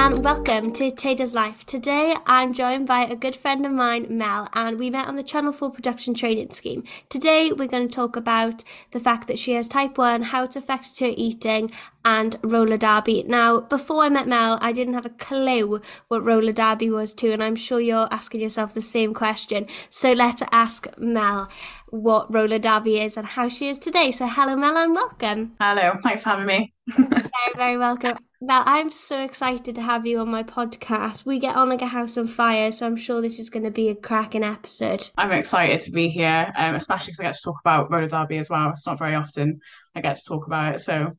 and welcome to Tay Does Life. Today I'm joined by a good friend of mine, Mel, and we met on the Channel 4 production training scheme. Today we're going to talk about the fact that she has type 1, how it affects her eating, and roller derby. Now, before I met Mel, I didn't have a clue what roller derby was too, and I'm sure you're asking yourself the same question. So let's ask Mel what roller derby is and how she is today. So hello Mel and welcome. Hello, thanks for having me. very, very welcome. Well, I'm so excited to have you on my podcast. We get on like a house on fire, so I'm sure this is going to be a cracking episode. I'm excited to be here, um, especially because I get to talk about roller derby as well. It's not very often I get to talk about it, so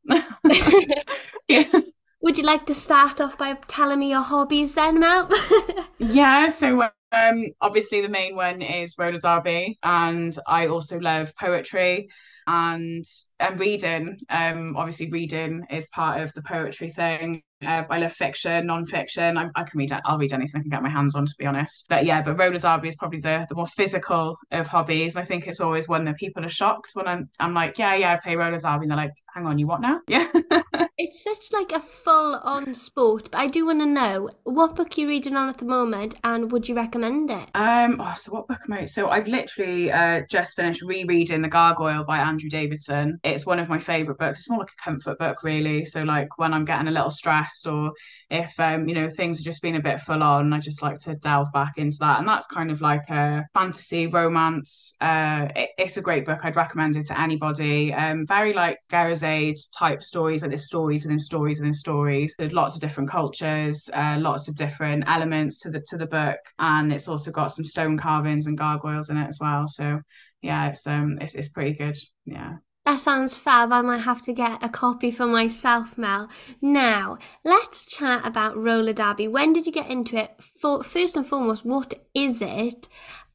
yeah. Would you like to start off by telling me your hobbies then, Mel? yeah, so um, obviously the main one is roller derby, and I also love poetry and and reading. Um, obviously, reading is part of the poetry thing. Uh, I love fiction, non-fiction. I, I can read. I'll read anything I can get my hands on, to be honest. But yeah, but roller derby is probably the the more physical of hobbies. I think it's always one that people are shocked when I'm I'm like, yeah, yeah, I play roller derby, and they're like, hang on, you what now? Yeah. it's such like a full-on sport. But I do want to know what book you're reading on at the moment, and would you recommend it? Um. Oh, so what book am I? So I've literally uh just finished rereading The Gargoyle by Andrew Davidson. It's one of my favorite books. It's more like a comfort book, really. So like when I'm getting a little stressed or if um, you know, things are just being a bit full on, I just like to delve back into that. And that's kind of like a fantasy romance. Uh it, it's a great book. I'd recommend it to anybody. Um very like Scheherazade type stories, like there's stories within stories within stories. There's lots of different cultures, uh, lots of different elements to the to the book. And it's also got some stone carvings and gargoyles in it as well. So yeah, it's um it's it's pretty good. Yeah. That sounds fab. I might have to get a copy for myself, Mel. Now, let's chat about roller derby. When did you get into it? For, first and foremost, what is it?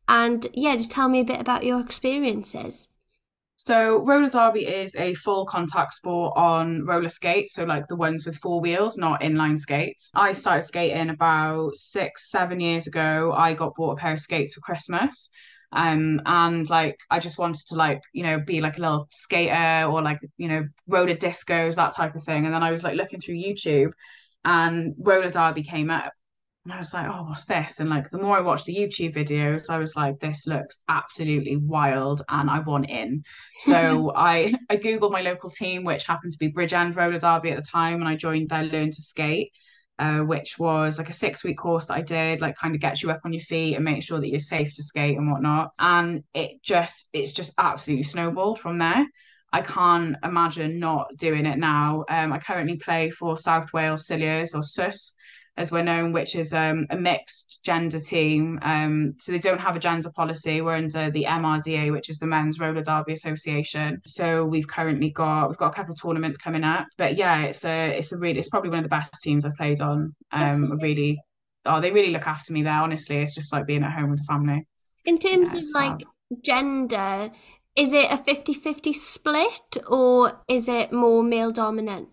And yeah, just tell me a bit about your experiences. So roller derby is a full contact sport on roller skates, so like the ones with four wheels, not inline skates. I started skating about six, seven years ago. I got bought a pair of skates for Christmas um and like I just wanted to like you know be like a little skater or like you know roller discos that type of thing. And then I was like looking through YouTube and roller derby came up. And I was like oh what's this? And like the more I watched the YouTube videos I was like this looks absolutely wild and I want in. So I I googled my local team which happened to be Bridgend roller derby at the time and I joined their learn to skate uh, which was like a six week course that I did, like kind of gets you up on your feet and make sure that you're safe to skate and whatnot. And it just, it's just absolutely snowballed from there. I can't imagine not doing it now. Um, I currently play for South Wales Silures or SUS, as we're known, which is um, a mixed gender team. Um, so they don't have a gender policy. We're under the MRDA, which is the Men's Roller Derby Association. So we've currently got we've got a couple of tournaments coming up. But yeah, it's a it's a really it's probably one of the best teams I've played on. Um, really, oh, they really look after me there. Honestly, it's just like being at home with the family. In terms yeah, of like gender, is it a 50-50 split or is it more male dominant?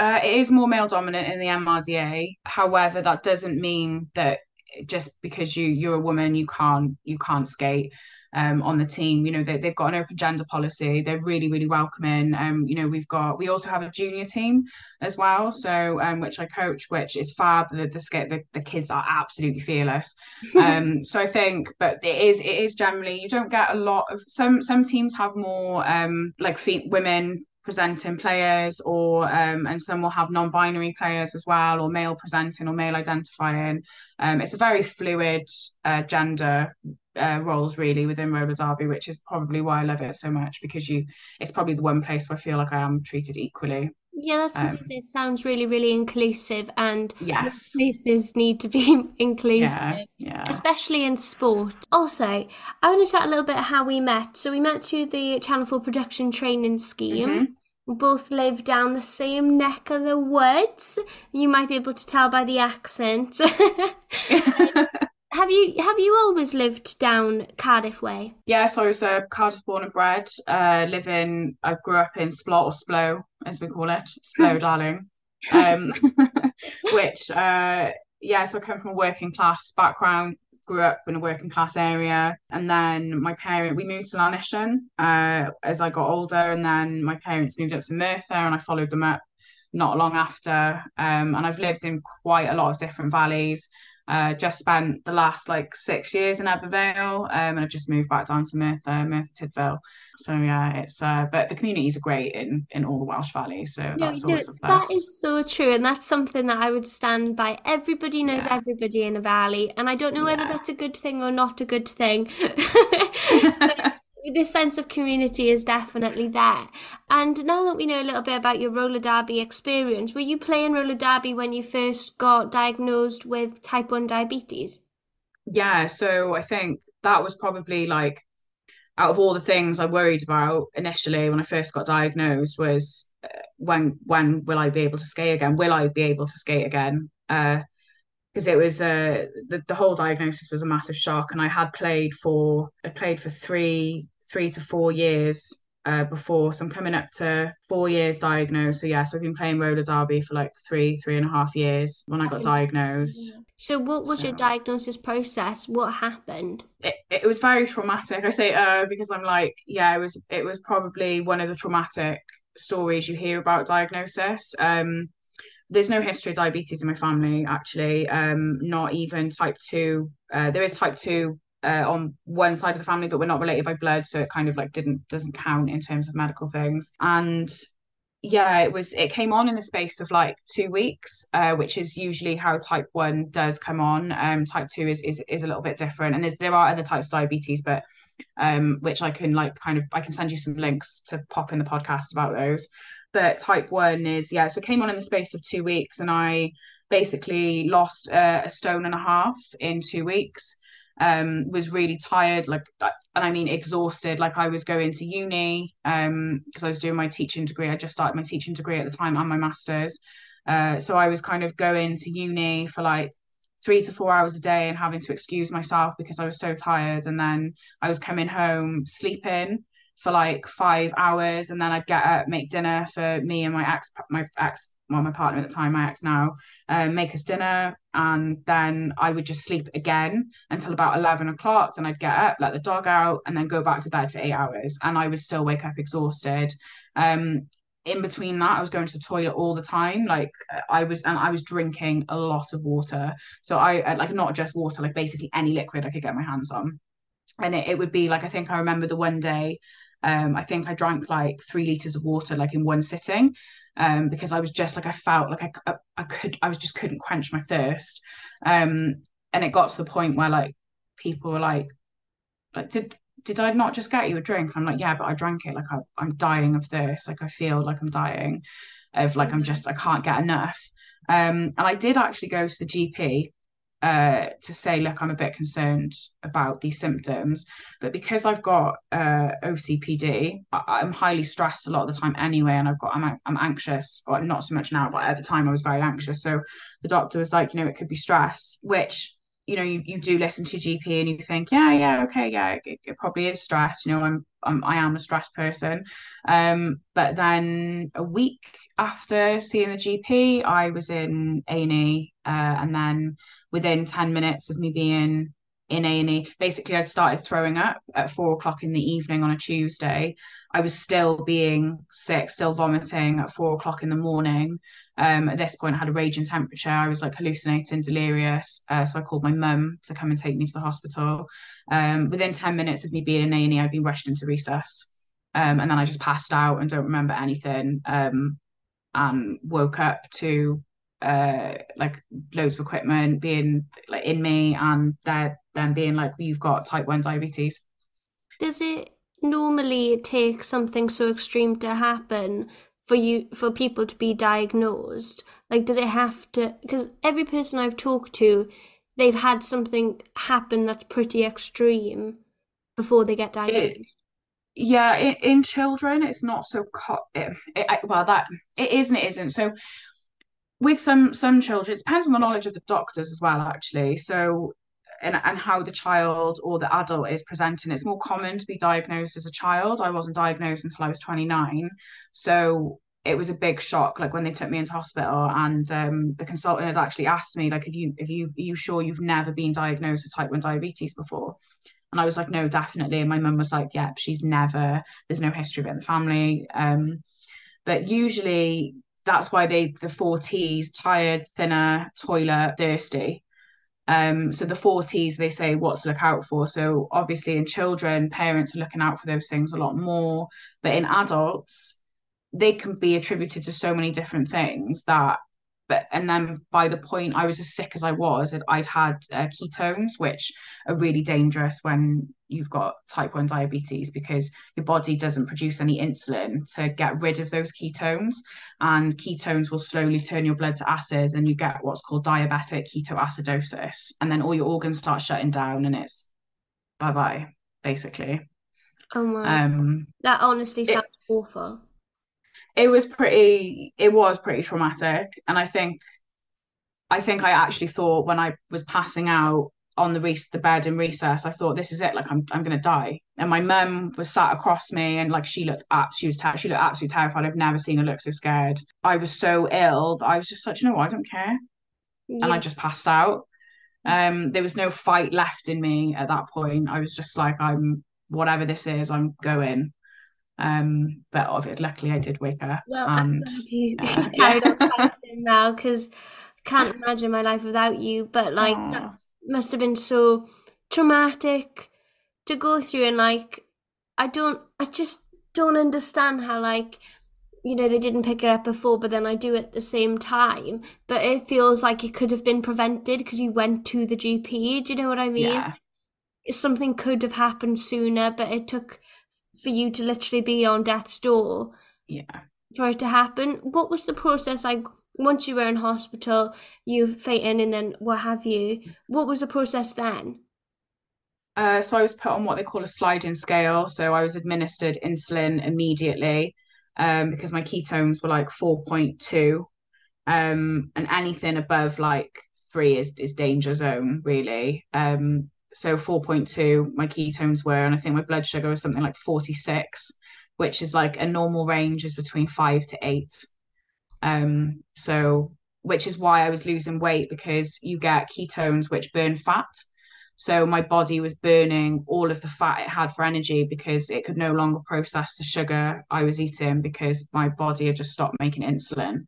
Uh, it is more male dominant in the MRDA. However, that doesn't mean that just because you you're a woman you can't you can't skate um, on the team. You know they they've got an open gender policy. They're really really welcoming. Um, you know we've got we also have a junior team as well. So um, which I coach, which is fab. The the skate the, the kids are absolutely fearless. Um, so I think, but it is it is generally you don't get a lot of some some teams have more um like feet women presenting players or um, and some will have non-binary players as well or male presenting or male identifying. Um, it's a very fluid uh, gender uh, roles really within roller derby which is probably why I love it so much because you it's probably the one place where I feel like I am treated equally yeah, that's um, It sounds really, really inclusive, and yes, places need to be inclusive, yeah, yeah. especially in sport. Also, I want to chat a little bit about how we met. So we met through the Channel Four production training scheme. Mm-hmm. We both live down the same neck of the woods. You might be able to tell by the accent. Have you have you always lived down Cardiff way? Yes, I was uh, Cardiff born and bred. Uh, living, I grew up in Splot or Splo, as we call it, Splo, darling. Um, which, uh, yeah, so I come from a working class background. Grew up in a working class area, and then my parent we moved to Llanishen uh, as I got older, and then my parents moved up to Merthyr, and I followed them up not long after. Um, and I've lived in quite a lot of different valleys. Uh, just spent the last like six years in Ebbw Vale, um, and I've just moved back down to Merthyr, Merthyr Tydfil. So yeah, it's uh, but the communities are great in in all the Welsh valleys. So No, that's always a that is so true, and that's something that I would stand by. Everybody knows Yeah, everybody in a valley, and I don't know whether yeah. that's a good thing or not a good thing. This sense of community is definitely there. And now that we know a little bit about your roller derby experience, were you playing roller derby when you first got diagnosed with type 1 diabetes? Yeah, so I think that was probably like out of all the things I worried about initially when I first got diagnosed was uh, when when will I be able to skate again? Will I be able to skate again? Uh, because it was uh the, the whole diagnosis was a massive shock and I had played for I played for three three to four years uh before so I'm coming up to four years diagnosed. So yeah so I've been playing roller derby for like three three and a half years when I got diagnosed. So, what was your diagnosis process? What happened? it, it was very traumatic. I say uh because I'm like yeah it was it was probably one of the traumatic stories you hear about diagnosis. Um there's no history of diabetes in my family actually. Um not even type 2 uh, there is type 2 uh, on one side of the family but we're not related by blood so it kind of like didn't doesn't count in terms of medical things and yeah it was it came on in the space of like two weeks uh, which is usually how type 1 does come on um type 2 is is, is a little bit different and there's there are other types of diabetes but um, which I can like kind of I can send you some links to pop in the podcast about those. But type one is yeah, so it came on in the space of two weeks, and I basically lost uh, a stone and a half in two weeks. Um, was really tired, like, and I mean exhausted. Like I was going to uni, um, because I was doing my teaching degree. I just started my teaching degree at the time and my masters. Uh, so I was kind of going to uni for like three to four hours a day and having to excuse myself because I was so tired. And then I was coming home sleeping for like five hours, and then I'd get up, make dinner for me and my ex, my ex, well, my partner at the time, my ex now, um, make us dinner, and then I would just sleep again until about eleven o'clock. Then I'd get up, let the dog out, and then go back to bed for eight hours, and I would still wake up exhausted. Um, in between that, I was going to the toilet all the time. Like I was, and I was drinking a lot of water. So I like not just water, like basically any liquid I could get my hands on and it, it would be like I think I remember the one day um I think I drank like three liters of water like in one sitting um because I was just like I felt like I, I, I could I was just couldn't quench my thirst. Um and it got to the point where like people were like like did did I not just get you a drink? I'm like yeah but I drank it. Like I, I'm dying of thirst. Like I feel like I'm dying of like I'm just I can't get enough. Um and I did actually go to the GP uh, to say, look, I'm a bit concerned about these symptoms. But because I've got uh, OCPD, I- am highly stressed a lot of the time anyway, and I've got I'm I'm anxious, or not so much now, but at the time I was very anxious. So the doctor was like, you know, it could be stress, which you know you, you do listen to GP and you think, yeah, yeah, okay, yeah, it, it probably is stress. You know, I'm, I'm I am a stressed person. Um, but then a week after seeing the GP, I was in A&E, uh, and then within 10 minutes of me being in A&E. Basically, I'd started throwing up at four o'clock in the evening on a Tuesday. I was still being sick, still vomiting at four o'clock in the morning. Um, at this point, I had a raging temperature. I was like hallucinating, delirious. Uh, so I called my mum to come and take me to the hospital. Um, within 10 minutes of me being in A&E, I'd been rushed into resus. Um, and then I just passed out and don't remember anything. Um, and woke up to uh like loads of equipment being like in me and they're then being like you've got type 1 diabetes Does it normally take something so extreme to happen for you for people to be diagnosed? Like, does it have to? Because every person I've talked to, they've had something happen that's pretty extreme before they get it diagnosed. yeah in, in children it's not so co- it, it, well that it is and it isn't so with some some children it depends on the knowledge of the doctors as well actually. So and, and how the child or the adult is presenting. It's more common to be diagnosed as a child. I wasn't diagnosed until i was 29 so it was a big shock like when they took me into hospital and um, the consultant had actually asked me like if you if you are you sure you've never been diagnosed with type 1 diabetes before? And I was like, no, definitely. And my mum was like, yeah, she's never, there's no history of it in the family. Um, but usually that's why they the four T's tired, thinner, toilet, thirsty. Um, so the four T's they say what to look out for. So obviously in children, parents are looking out for those things a lot more. But in adults, they can be attributed to so many different things that but and then by the point I was as sick as I was, I'd had uh, ketones, which are really dangerous when you've got type 1 diabetes because your body doesn't produce any insulin to get rid of those ketones. And ketones will slowly turn your blood to acid, and you get what's called diabetic ketoacidosis. And then all your organs start shutting down, and it's bye bye, basically. Oh my. Um, that honestly sounds it, awful it was pretty it was pretty traumatic. And i think i think i actually thought when i was passing out on the re- the bed in resus i thought this is it like i'm, I'm gonna die. And my mum was sat across me and like she looked up she was ter- she looked absolutely terrified. I've never seen her look so scared. I was so ill that i was just such you know what, i don't care. Yeah. and i just passed out. Um there was no fight left in me at that point. I was just like i'm whatever this is i'm going um, but obviously, luckily, I did wake up. Well, and, you uh, carried yeah. on now because I can't imagine my life without you. But like Aww. that must have been so traumatic to go through, and like I don't, I just don't understand how like you know they didn't pick it up before but then i do at the same time but it feels like it could have been prevented because you went to the gp do you know what i mean yeah. something could have happened sooner but it took for you to literally be on death's door. Yeah. For it to happen. What was the process like once you were in hospital, you fainted and then what have you? What was the process then? Uh, so I was put on what they call a sliding scale. So I was administered insulin immediately um, because my ketones were like 4.2. Um, and anything above like three is, is danger zone, really. Um, so 4.2 my ketones were and i think my blood sugar was something like 46 which is like a normal range is between 5 to 8 um so which is why i was losing weight because you get ketones which burn fat. So my body was burning all of the fat it had for energy because it could no longer process the sugar i was eating because my body had just stopped making insulin.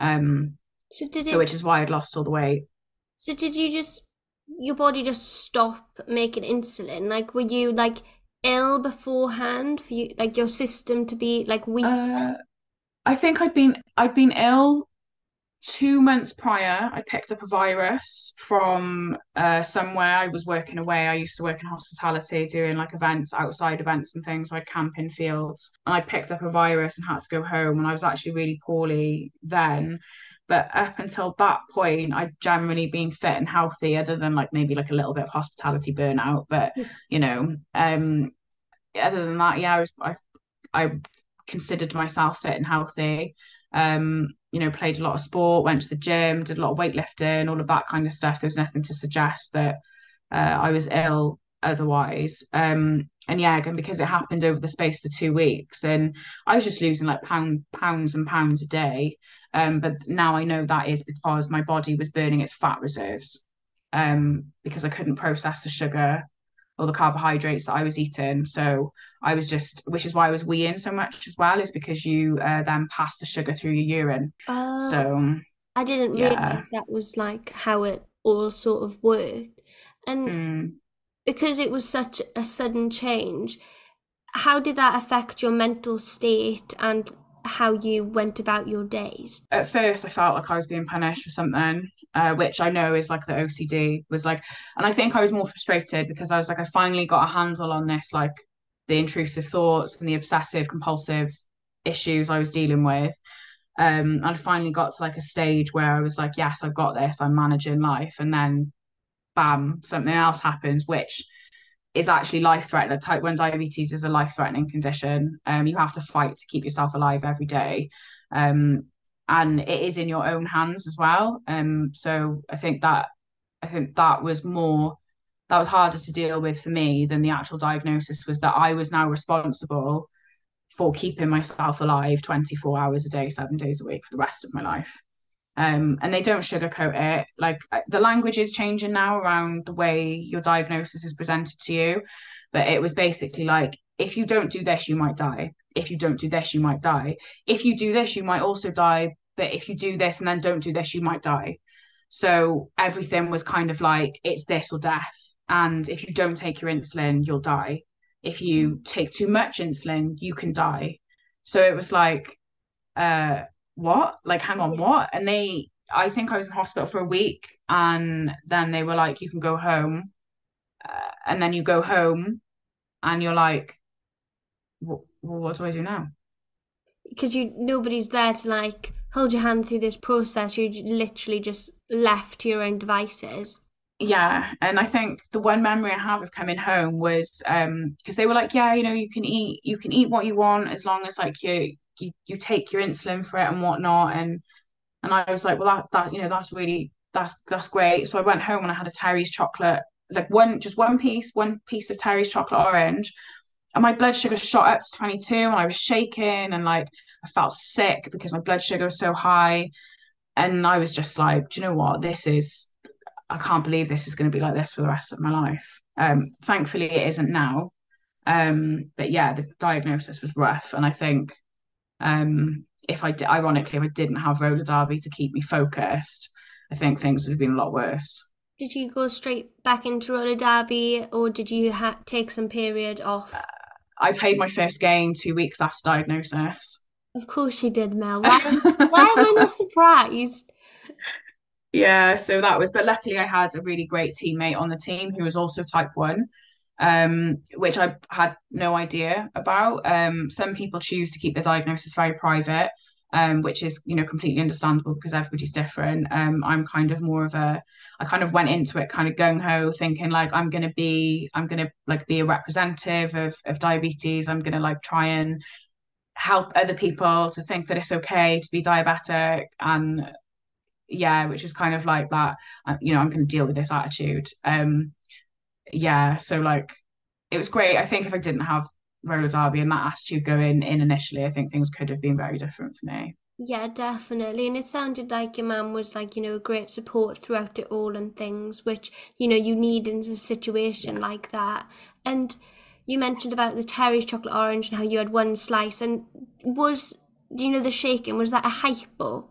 Um so, did it, so which is why i'd lost all the weight. So did you just your body just stop making insulin? Like, were you like ill beforehand for you, like your system to be like weak? Uh, I think I'd been I'd been ill two months prior. I picked up a virus from uh, somewhere. I was working away. I used to work in hospitality, doing like events, outside events and things. So I'd camp in fields, and I picked up a virus and had to go home. And I was actually really poorly then. But up until that point, I'd generally been fit and healthy, other than like maybe like a little bit of hospitality burnout. But you know, um, other than that, yeah, I was I I considered myself fit and healthy. Um, you know, played a lot of sport, went to the gym, did a lot of weightlifting, all of that kind of stuff. There's nothing to suggest that uh, I was ill otherwise. Um, and yeah, again, because it happened over the space of two weeks, and I was just losing like pound, pounds and pounds a day. Um, but now I know that is because my body was burning its fat reserves um, because I couldn't process the sugar or the carbohydrates that I was eating. So I was just, which is why I was weeing so much as well, is because you uh, then pass the sugar through your urine. Uh, so I didn't yeah. realize that was like how it all sort of worked. And mm. because it was such a sudden change, how did that affect your mental state and how you went about your days? At first, I felt like I was being punished for something, uh, which I know is like the OCD was like, and I think I was more frustrated because I was like, I finally got a handle on this, like the intrusive thoughts and the obsessive compulsive issues I was dealing with. Um, I finally got to like a stage where I was like, yes, I've got this, I'm managing life, and then bam, something else happens, which is actually life threatening. Type 1 diabetes is a life threatening condition. Um, you have to fight to keep yourself alive every day. Um, and it is in your own hands as well. Um, so I think that I think that was more that was harder to deal with for me than the actual diagnosis was that I was now responsible for keeping myself alive 24 hours a day, seven days a week for the rest of my life um, and they don't sugarcoat it. Like the language is changing now around the way your diagnosis is presented to you, but it was basically like if you don't do this, you might die. If you don't do this, you might die. If you do this, you might also die but if you do this and then don't do this, you might die. So everything was kind of like it's this or death. And if you don't take your insulin, you'll die. If you take too much insulin, you can die. So it was like, uh, what? Like, hang on, what? And they, I think I was in hospital for a week, and then they were like, you can go home. Uh, and then you go home, and you're like, well, what do I do now? Because you nobody's there to like hold your hand through this process. You're literally just left to your own devices. Yeah, and I think the one memory I have of coming home was um because they were like, yeah, you know, you can eat you can eat what you want as long as like you you you take your insulin for it and whatnot. And and I was like, well, that that you know that's really that's that's great. So I went home and I had a Terry's chocolate, like one just one piece, one piece of Terry's chocolate orange, and my blood sugar shot up to 22 and I was shaking and like I felt sick because my blood sugar was so high. And I was just like, do you know what? This is, I can't believe this is going to be like this for the rest of my life. Um, thankfully, it isn't now. Um, but yeah, the diagnosis was rough. And I think um, if I did, ironically, if I didn't have roller derby to keep me focused, I think things would have been a lot worse. Did you go straight back into roller derby or did you ha- take some period off? Uh, I played my first game two weeks after diagnosis. Of course you did, Mel. Why, why am I not surprised? Yeah, so that was, but luckily I had a really great teammate on the team who was also type one, um, which I had no idea about. Um, some people choose to keep the diagnosis very private, um, which is you know completely understandable because everybody's different. Um, I'm kind of more of a, I kind of went into it kind of gung ho, thinking like I'm gonna be, I'm gonna like be a representative of of diabetes. I'm gonna like try and help other people to think that it's okay to be diabetic and yeah which is kind of like that uh, you know i'm going to deal with this attitude um yeah so like it was great i think if i didn't have roller derby and that attitude going in initially i think things could have been very different for me yeah definitely and it sounded like your mum was like you know a great support throughout it all and things which you know you need in a situation yeah. like that and you mentioned about the Terry's chocolate orange and how you had one slice. And was, you know, the shaking, was that a hypo?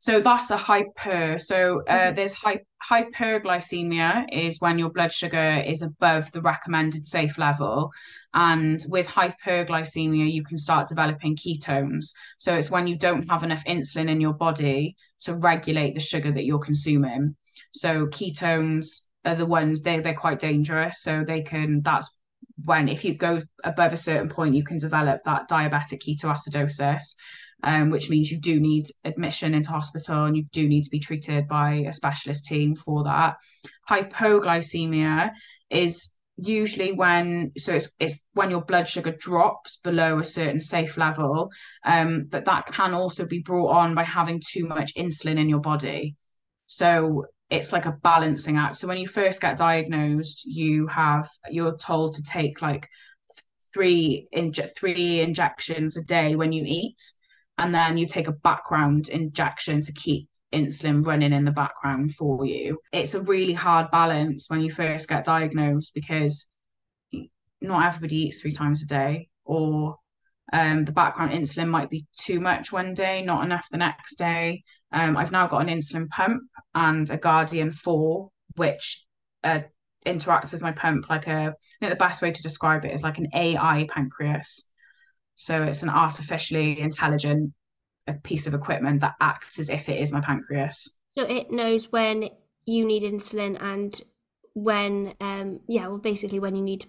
So that's a hyper. So uh, mm-hmm. there's hy- hyperglycemia is when your blood sugar is above the recommended safe level. And with hyperglycemia, you can start developing ketones. So it's when you don't have enough insulin in your body to regulate the sugar that you're consuming. So ketones are the ones they they're quite dangerous. So they can that's when if you go above a certain point you can develop that diabetic ketoacidosis um, which means you do need admission into hospital and you do need to be treated by a specialist team for that. Hypoglycemia is usually when so it's it's when your blood sugar drops below a certain safe level um, but that can also be brought on by having too much insulin in your body. So it's like a balancing act. So when you first get diagnosed, you have you're told to take like three inje- three injections a day when you eat, and then you take a background injection to keep insulin running in the background for you. It's a really hard balance when you first get diagnosed because not everybody eats three times a day, or um, the background insulin might be too much one day, not enough the next day. Um, I've now got an insulin pump and a Guardian 4, which uh, interacts with my pump like a, I think the best way to describe it is like an AI pancreas. So it's an artificially intelligent piece of equipment that acts as if it is my pancreas. So it knows when you need insulin and when, um, yeah, well, basically when you need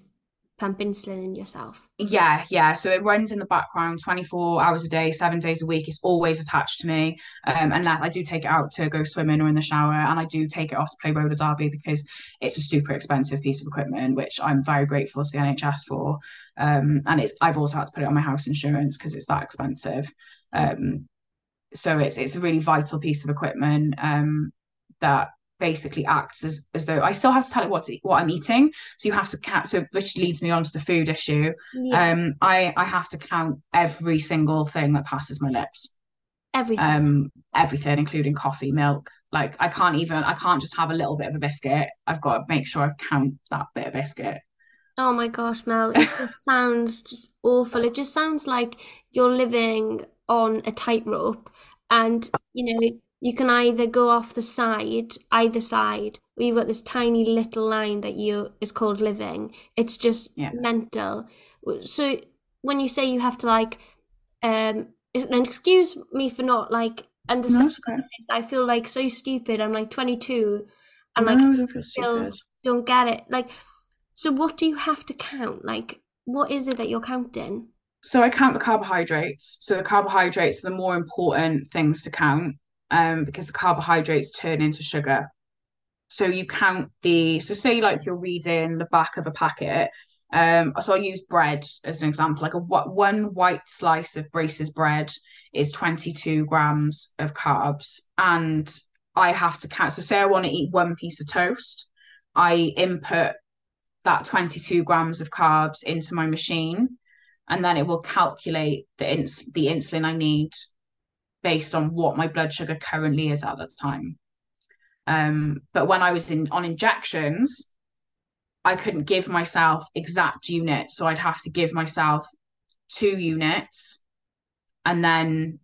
pump insulin in yourself? Yeah, yeah. So it runs in the background 24 hours a day, seven days a week. It's always attached to me. Um, unless I do take it out to go swimming or in the shower, and I do take it off to play roller derby because it's a super expensive piece of equipment, which I'm very grateful to the NHS for. Um, and it's I've also had to put it on my house insurance because it's that expensive. Um, so it's it's a really vital piece of equipment um, that basically acts as, as though I still have to tell it what to, what I'm eating. So you have to count. So which leads me on to the food issue. Yeah. Um, I I have to count every single thing that passes my lips. Everything. Um, everything, including coffee, milk. Like I can't even. I can't just have a little bit of a biscuit. I've got to make sure I count that bit of biscuit. Oh my gosh, Mel! It just sounds just awful. It just sounds like you're living on a tightrope and you know you can either go off the side, either side, or you've got this tiny little line that you is called living. It's just Yeah. mental. So when you say you have to like, um, and excuse me for not like understanding it's okay. this, I feel like so stupid. I'm like 22, and like no, don't still don't get it. Like, so what do you have to count? Like, what is it that you're counting? So I count the carbohydrates. So the carbohydrates are the more important things to count, um, because the carbohydrates turn into sugar. So you count the, so say like you're reading the back of a packet. Um, so I'll use bread as an example. Like a one white slice of Brace's bread is 22 grams of carbs, and I have to count. So say I want to eat one piece of toast, I input that 22 grams of carbs into my machine and then it will calculate the ins- the insulin I need based on what my blood sugar currently is at the time. Um, but when I was in on injections, I couldn't give myself exact units, so I'd have to give myself two units, and then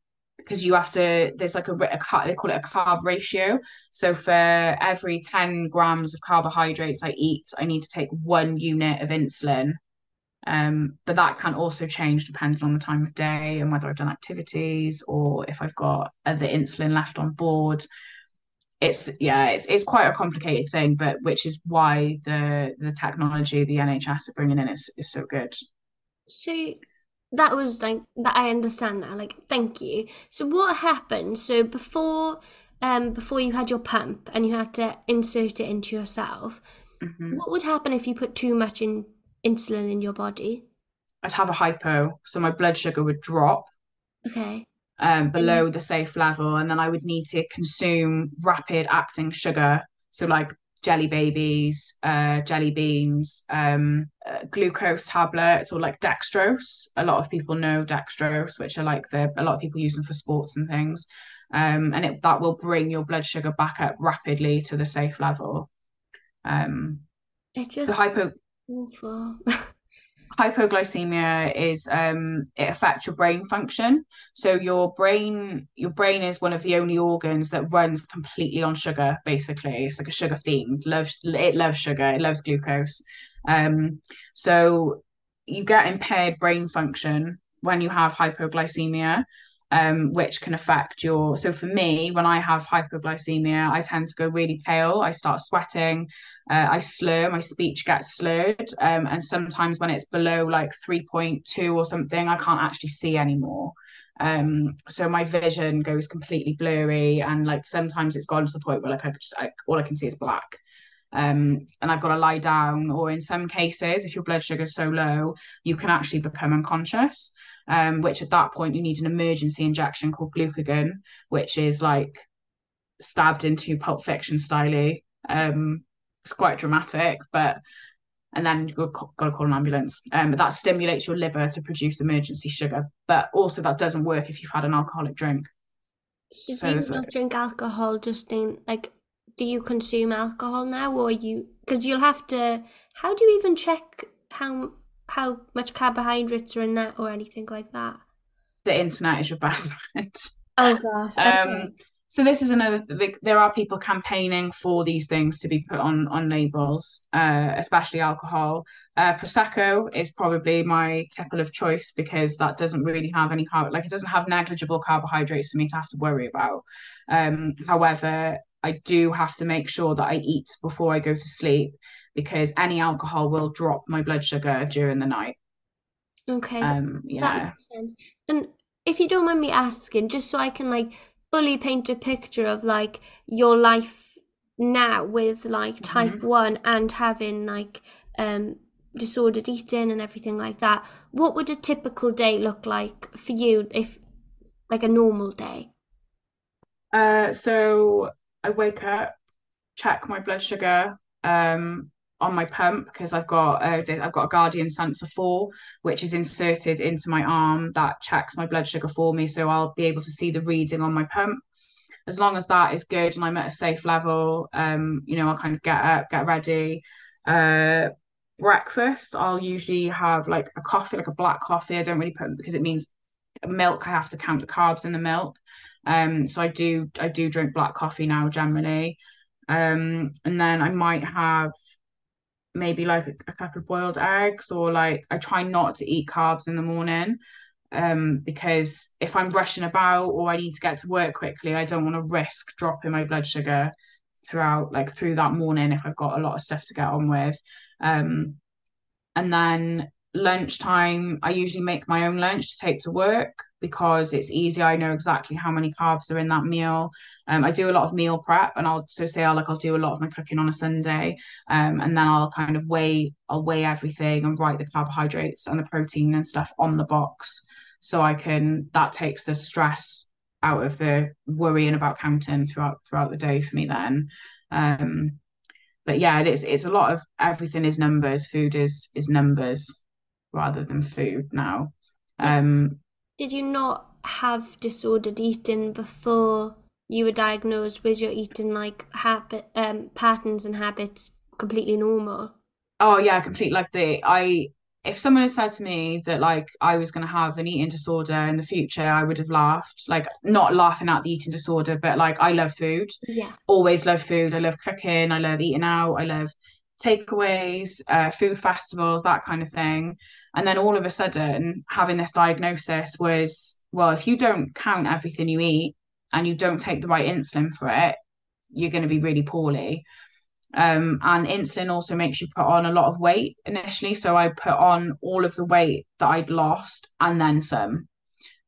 because you have to, there's like a, a they call it a carb ratio. So for every 10 grams of carbohydrates I eat, I need to take one unit of insulin. Um, but that can also change depending on the time of day and whether I've done activities or if I've got other insulin left on board. It's yeah, it's it's quite a complicated thing, but which is why the the technology the NHS are bringing in is is so good. So that was like that I understand now. Like, thank you. So what happened? So before um before you had your pump and you had to insert it into yourself, Mhm. what would happen if you put too much in insulin in your body? I'd have a hypo, so my blood sugar would drop Okay. um, below the safe level, and then I would need to consume rapid acting sugar, so like jelly babies, uh, jelly beans, um, uh, glucose tablets, or like dextrose. A lot of people know dextrose, which are like the a lot of people use them for sports and things, um, and it that will bring your blood sugar back up rapidly to the safe level. Um, It the just hypo awful. hypoglycemia is um it affects your brain function. So your brain your brain is one of the only organs that runs completely on sugar basically. It's like a sugar themed loves it loves sugar. It loves glucose. Um so you get impaired brain function when you have hypoglycemia um which can affect your so for me when I have hypoglycemia I tend to go really pale I start sweating uh, I slur, my speech gets slurred. Um, and sometimes when it's below like 3.2 or something, I can't actually see anymore. Um, so my vision goes completely blurry, and like sometimes it's gone to the point where like I just like all I can see is black. Um, and I've got to lie down, or in some cases, if your blood sugar is so low, you can actually become unconscious. Um, which at that point you need an emergency injection called glucagon, which is like stabbed into Pulp Fiction style. Um, it's quite dramatic, but and then you've got, got to call an ambulance. Um, but that stimulates your liver to produce emergency sugar. But also that doesn't work if you've had an alcoholic drink. So So do you not drink alcohol just in like do you consume alcohol now or you because you'll have to how do you even check how how much carbohydrates are in that or anything like that? The internet is your best friend. Oh gosh. Um, so this is another like there are people campaigning for these things to be put on on labels, uh, especially alcohol. Uh, Prosecco is probably my tipple of choice because that doesn't really have any carb like it doesn't have negligible carbohydrates for me to have to worry about. Um, however, I do have to make sure that I eat before I go to sleep because any alcohol will drop my blood sugar during the night. okay. Um, yeah. And if you don't mind me asking, just so I can like fully paint a picture of like your life now with like type one and having like um disordered eating and everything like that, what would a typical day look like for you if like a normal day? Uh, so I wake up, check my blood sugar um, on my pump because I've got uh, I've got a Guardian Sensor 4, which is inserted into my arm that checks my blood sugar for me, so I'll be able to see the reading on my pump. As long as that is good and I'm at a safe level, um, you know, I'll kind of get up, get ready. Uh, breakfast, I'll usually have like a coffee, like a black coffee. I don't really put because it means milk, I have to count the carbs in the milk. Um, so I do I do drink black coffee now generally. Um, and then I might have maybe like a, a couple of boiled eggs or like I try not to eat carbs in the morning um, because if I'm rushing about or I need to get to work quickly, I don't want to risk dropping my blood sugar throughout like through that morning if I've got a lot of stuff to get on with. Um, and then lunchtime, I usually make my own lunch to take to work because it's easy. I know exactly how many carbs are in that meal. Um, I do a lot of meal prep, and I'll so say I'll like I'll do a lot of my cooking on a Sunday, um, and then I'll kind of weigh I'll weigh everything and write the carbohydrates and the protein and stuff on the box, so I can that takes the stress out of the worrying about counting throughout throughout the day for me then. Um, but yeah, it is it's a lot of everything is numbers. Food is is numbers rather than food now. Um, did you not have disordered eating before you were diagnosed with your eating like habit um, patterns and habits completely normal? Oh yeah, complete. Like the I, if someone had said to me that like I was going to have an eating disorder in the future, I would have laughed. Like not laughing at the eating disorder, but like I love food. Yeah. Always love food. I love cooking. I love eating out. I love takeaways, uh, food festivals, that kind of thing. And then all of a sudden, having this diagnosis was well, if you don't count everything you eat and you don't take the right insulin for it, you're going to be really poorly. Um, and insulin also makes you put on a lot of weight initially. So I put on all of the weight that I'd lost and then some.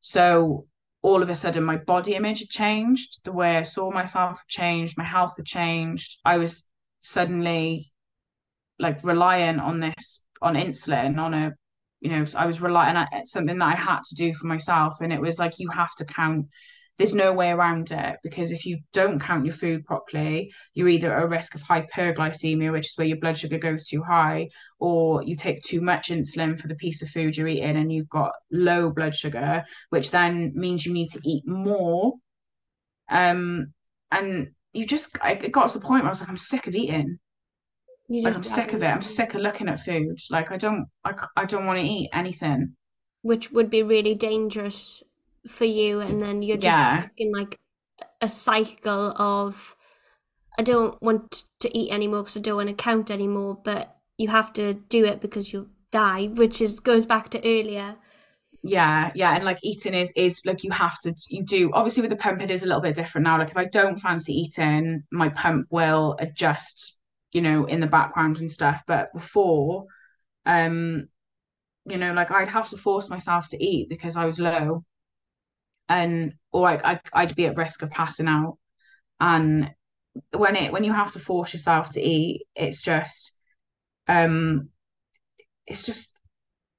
So all of a sudden, my body image had changed, the way I saw myself had changed, my health had changed. I was suddenly like reliant on this on insulin on a you know I was relying on something that I had to do for myself. And it was like you have to count there's no way around it because if you don't count your food properly you're either at a risk of hyperglycemia which is where your blood sugar goes too high or you take too much insulin for the piece of food you're eating and you've got low blood sugar which then means you need to eat more. Um and you just it got to the point where I was like I'm sick of eating I'm sick of it. I'm sick of looking at food. Like I don't, I, I don't want to eat anything. Which would be really dangerous for you, and then you're just yeah. in like a cycle of, I don't want to eat anymore because I don't want to count anymore, but you have to do it because you'll die, which is goes back to earlier. Yeah, yeah, and like eating is is like you have to you do obviously with the pump it is a little bit different now. Like if I don't fancy eating, my pump will adjust you know, in the background and stuff. But before, um, you know, like I'd have to force myself to eat because I was low, and or like I'd, I'd be at risk of passing out. And when it when you have to force yourself to eat, it's just, um, it's just.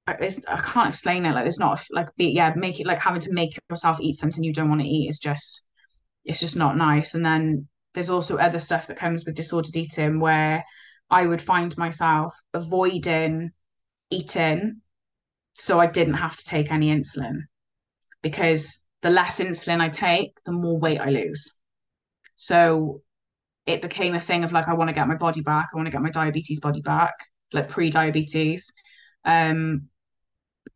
It's, I can't explain it. Like, it's not like be yeah, make it like having to make yourself eat something you don't want to eat is just, it's just not nice. And then there's also other stuff that comes with disordered eating where I would find myself avoiding eating so I didn't have to take any insulin because the less insulin I take, the more weight I lose. So it became a thing of like, I want to get my body back. I want to get my diabetes body back, like pre diabetes. Um,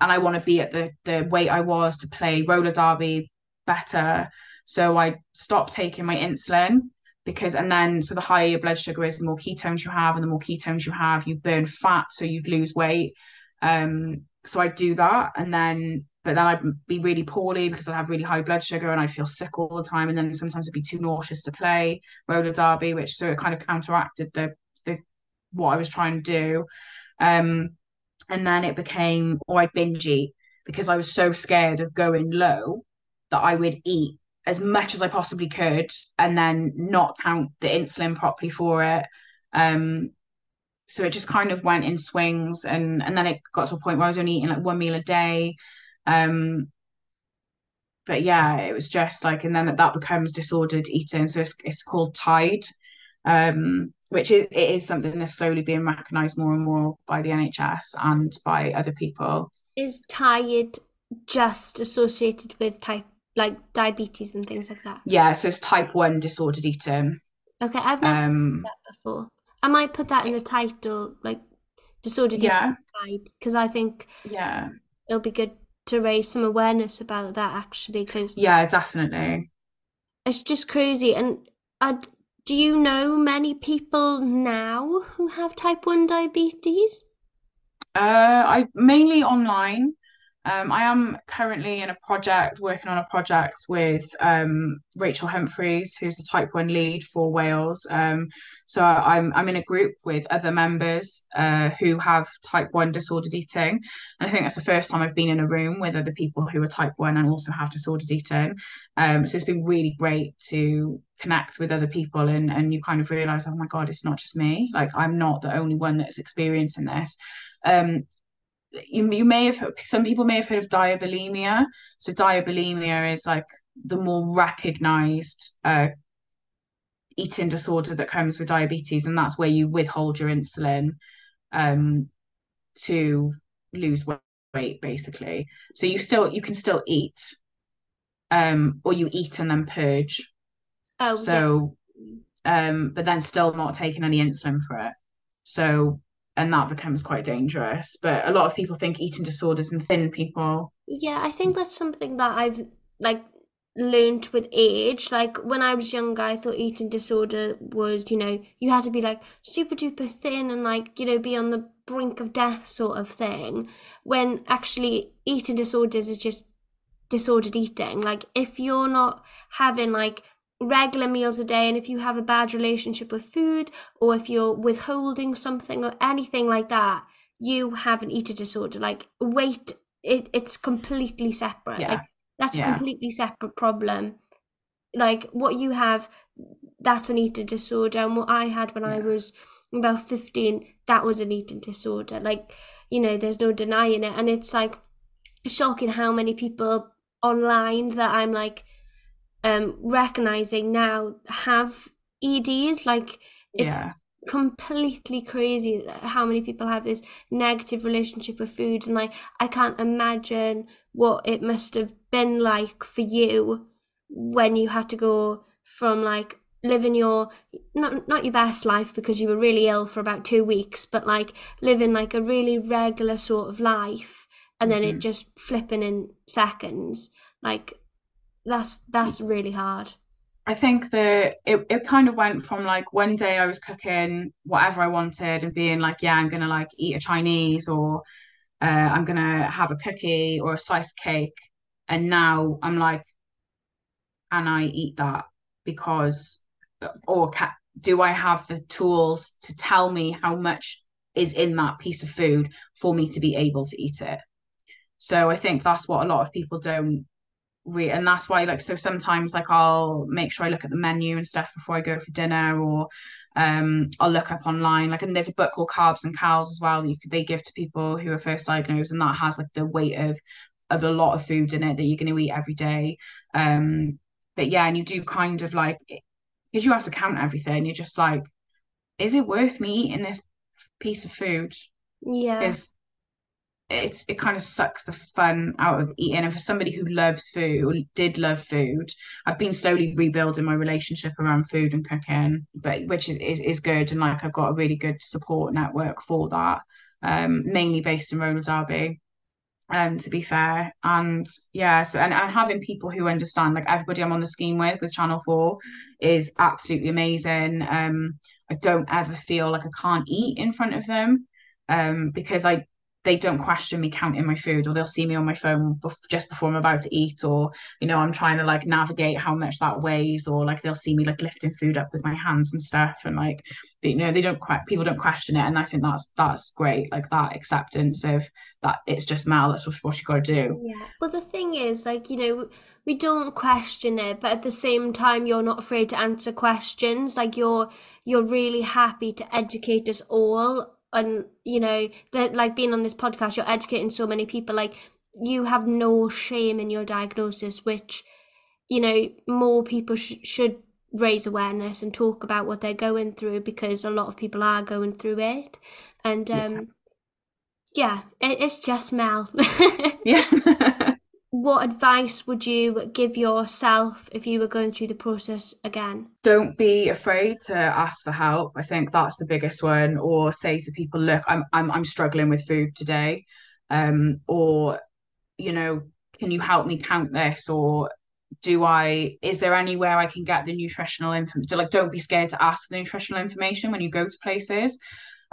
and I want to be at the, the weight I was to play roller derby better. So I stopped taking my insulin because and then so the higher your blood sugar is the more ketones you have and the more ketones you have you burn fat so you'd lose weight. Um so I'd do that and then but then I'd be really poorly because I'd have really high blood sugar and I'd feel sick all the time and then sometimes i'd be too nauseous to play roller derby which so it kind of counteracted the the what I was trying to do. Um and then it became or I'd binge eat because I was so scared of going low that I would eat as much as I possibly could and then not count the insulin properly for it. Um, so it just kind of went in swings and and then it got to a point where I was only eating like one meal a day. Um, but yeah, it was just like, and then that becomes disordered eating. So it's it's called T1DE, um, which is it is something that's slowly being recognised more and more by the NHS and by other people. Is T1DE just associated with type like diabetes and things like that? Yeah, so it's type one disordered eating. Okay, I've never um, that before. I might put that in the title, like disordered yeah. eating, because I think yeah, it'll be good to raise some awareness about that actually. Because yeah, definitely. it's just crazy. And uh, do you know many people now who have type 1 diabetes? Uh, I mainly online. Um, I am currently in a project, working on a project with um, Rachel Humphreys, who's the Type One lead for Wales. Um, so I'm I'm in a group with other members uh, who have Type One disordered eating, and I think that's the first time I've been in a room with other people who are Type One and also have disordered eating. Um, so it's been really great to connect with other people, and and you kind of realize, oh my God, it's not just me. Like I'm not the only one that's experiencing this. Um, you, you may have some people may have heard of diabulimia. So diabulimia is like the more recognized uh, eating disorder that comes with diabetes, and that's where you withhold your insulin um, to lose weight, basically. So you still you can still eat, um, or you eat and then purge. Oh, so, yeah. um, but then still not taking any insulin for it. So and that becomes quite dangerous. But a lot of people think eating disorders and thin people. Yeah, I think that's something that I've like learned with age. Like when I was younger, I thought eating disorder was, you know, you had to be like super duper thin and like, you know, be on the brink of death sort of thing. When actually eating disorders is just disordered eating. Like if you're not having like regular meals a day and if you have a bad relationship with food or if you're withholding something or anything like that you have an eating disorder like weight it, it's completely separate yeah. like that's yeah. a completely separate problem like what you have that's an eating disorder and what i had when yeah. i was about 15 that was an eating disorder like you know there's no denying it and it's like shocking how many people online that i'm like um, recognizing now have EDs. Like it's yeah. completely crazy how many people have this negative relationship with food, and like I can't imagine what it must have been like for you when you had to go from like living your not not your best life because you were really ill for about two weeks, but like living like a really regular sort of life, and then mm-hmm. it just flipping in seconds. Like that's that's really hard. I think that it, it kind of went from like one day I was cooking whatever I wanted and being like, yeah, I'm gonna like eat a Chinese or uh, I'm gonna have a cookie or a slice of cake, and now I'm like, can I eat that? Because or do I have the tools to tell me how much is in that piece of food for me to be able to eat it? So I think that's what a lot of people don't re- and that's why like so sometimes like I'll make sure I look at the menu and stuff before I go for dinner or um I'll look up online like and there's a book called Carbs and Cals as well that you could they give to people who are first diagnosed and that has like the weight of of a lot of food in it that you're going to eat every day. Um but yeah and you do kind of like because you have to count everything you're just like is it worth me eating this piece of food? Yeah. Because it's it kind of sucks the fun out of eating. And for somebody who loves food or did love food, I've been slowly rebuilding my relationship around food and cooking, but which is, is, good. And like I've got a really good support network for that, um, mainly based in Roller Derby. Um, to be fair. And yeah, so and, and having people who understand, like everybody I'm on the scheme with with Channel 4 is absolutely amazing. Um, I don't ever feel like I can't eat in front of them. Um, because I they don't question me counting my food or they'll see me on my phone just before I'm about to eat or you know I'm trying to like navigate how much that weighs or like they'll see me like lifting food up with my hands and stuff and like you know they don't quite people don't question it and I think that's that's great like that acceptance of that it's just Mel that's what you got to do. Yeah. Well the thing is like you know we don't question it but at the same time you're not afraid to answer questions. Like you're you're really happy to educate us all and you know that like being on this podcast you're educating so many people like you have no shame in your diagnosis which you know more people sh- should raise awareness and talk about what they're going through because a lot of people are going through it. And um yeah, yeah it, it's just mel. Yeah what advice would you give yourself if you were going through the process again? Don't be afraid to ask for help. I think that's the biggest one. Or say to people, look, I'm I'm I'm struggling with food today. Um, or, you know, can you help me count this? Or do I is there anywhere I can get the nutritional information? Like, don't be scared to ask for the nutritional information when you go to places,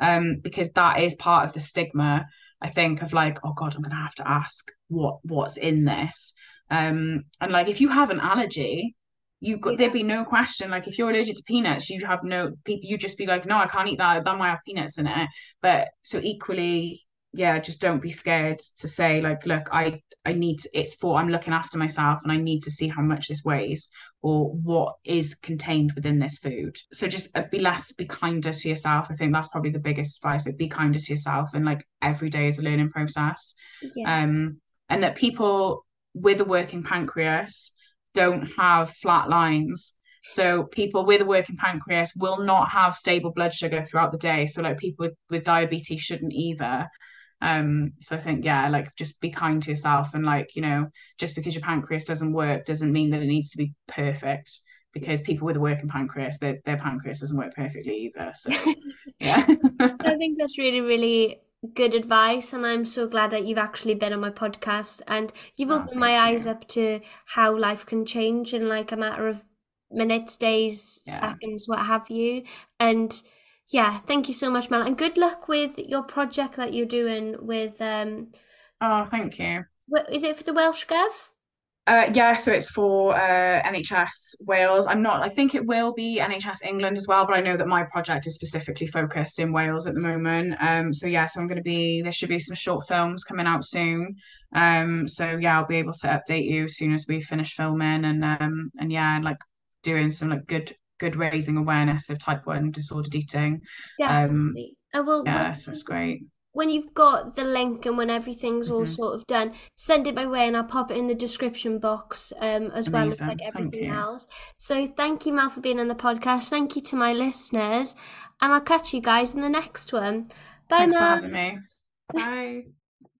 um, because that is part of the stigma. I think of like, oh God, I'm gonna have to ask what what's in this. Um, and like if you have an allergy, you got there'd be no question. Like if you're allergic to peanuts, you have no people. You just be like, no, I can't eat that. That might have peanuts in it. But so equally, yeah, just don't be scared to say like, look, I I need to, it's for I'm looking after myself and I need to see how much this weighs or what is contained within this food. So just uh, be less, be kinder to yourself. I think that's probably the biggest advice. Like be kinder to yourself and like every day is a learning process. Yeah. Um, and that people with a working pancreas don't have flat lines. So people with a working pancreas will not have stable blood sugar throughout the day. So like people with, with diabetes shouldn't either. Um, so I think yeah, like just be kind to yourself and like, you know, just because your pancreas doesn't work doesn't mean that it needs to be perfect. Because people with a working pancreas, their their pancreas doesn't work perfectly either. So yeah. I think that's really, really good advice and I'm so glad that you've actually been on my podcast and you've oh, opened my eyes up to how life can change in like a matter of minutes, days, yeah. seconds, what have you. And yeah, thank you so much, Mel. And good luck with your project that you're doing with um Oh, thank you. What is it for the Welsh Gov? Uh, yeah, so it's for uh, NHS Wales. I'm not, I think it will be NHS England as well, but I know that my project is specifically focused in Wales at the moment. Um, so yeah, so I'm going to be, there should be some short films coming out soon. Um, so yeah, I'll be able to update you as soon as we finish filming and, um, and yeah, like doing some like good, good raising awareness of type 1 disordered eating. Definitely. Um, will. Yeah, so it's great when you've got the link and when everything's all mm-hmm. sort of done, send it my way and I'll pop it in the description box um, as Amazing. well as like everything else. So thank you, Mel, for being on the podcast. Thank you to my listeners, and I'll catch you guys in the next one. Bye, Thanks Mel. for having me. Bye.